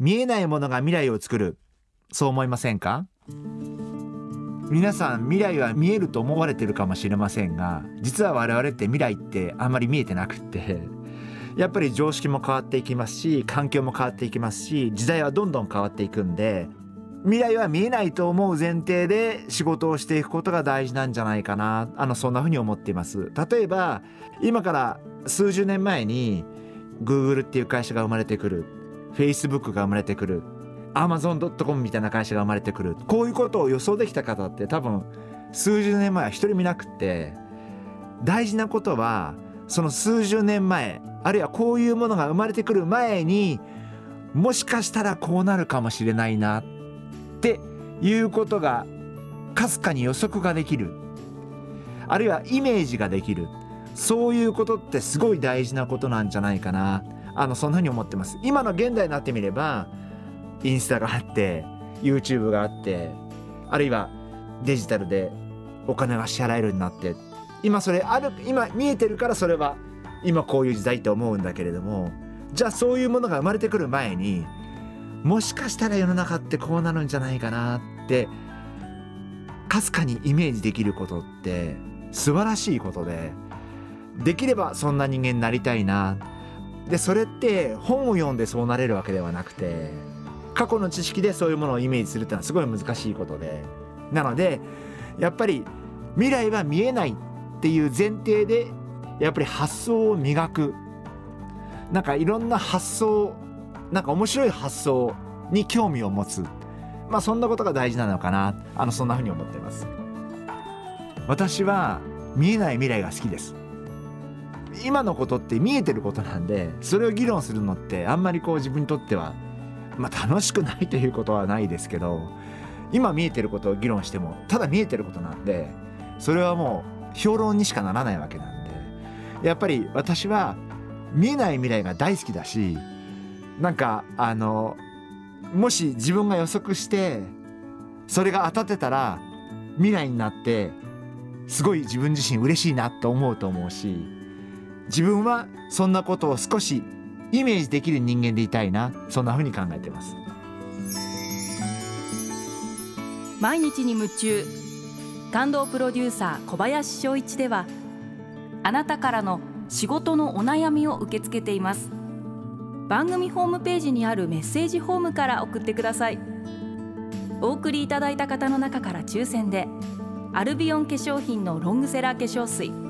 見えないものが未来を作る。そう思いませんか？皆さん未来は見えると思われてるかもしれませんが実は我々って未来ってあんまり見えてなくって。やっぱり常識も変わっていきますし環境も変わっていきますし時代はどんどん変わっていくんで未来は見えないと思う前提で仕事をしていくことが大事なんじゃないかな。あのそんなふうに思っています。例えば今から数十年前に Google っていう会社が生まれてくる。Facebook が生まれてくる Amazon.com みたいな会社が生まれてくるこういうことを予想できた方って多分数十年前は一人見なくって大事なことはその数十年前あるいはこういうものが生まれてくる前にもしかしたらこうなるかもしれないなっていうことがかすかに予測ができる。あるいはイメージができる。そういうことってすごい大事なことなんじゃないかな。あのそんなふうに思ってます。今の現代になってみればインスタがあって YouTube があってあるいはデジタルでお金が支払えるようになって今それある今見えてるからそれは今こういう時代って思うんだけれどもじゃあそういうものが生まれてくる前にもしかしたら世の中ってこうなるんじゃないかなってかすかにイメージできることって素晴らしいことでできればそんな人間になりたいなでそれって本を読んでそうなれるわけではなくて過去の知識でそういうものをイメージするってのはすごい難しいことで。なのでやっぱり未来は見えないっていう前提でやっぱり発想を磨く。なんかいろんな発想なんか面白い発想に興味を持つ。まあそんなことが大事なのかな。あのそんなふうに思っています。私は見えない未来が好きです。今のことって見えてることなんでそれを議論するのってあんまりこう自分にとってはまあ楽しくないということはないですけど今見えてることを議論してもただ見えてることなんでそれはもう評論にしかならないわけなんでやっぱり私は見えない未来が大好きだしなんかあのもし自分が予測してそれが当たってたら未来になってすごい自分自身嬉しいなと思うと思うし自分はそんなことを少しイメージできる人間でいたいなそんな風に考えてます。毎日に夢中。感動プロデューサー小林翔一ではあなたからの仕事のお悩みを受け付けています。番組ホームページにあるメッセージフォームから送ってください。お送りいただいた方の中から抽選でアルビオン化粧品のロングセラー化粧水。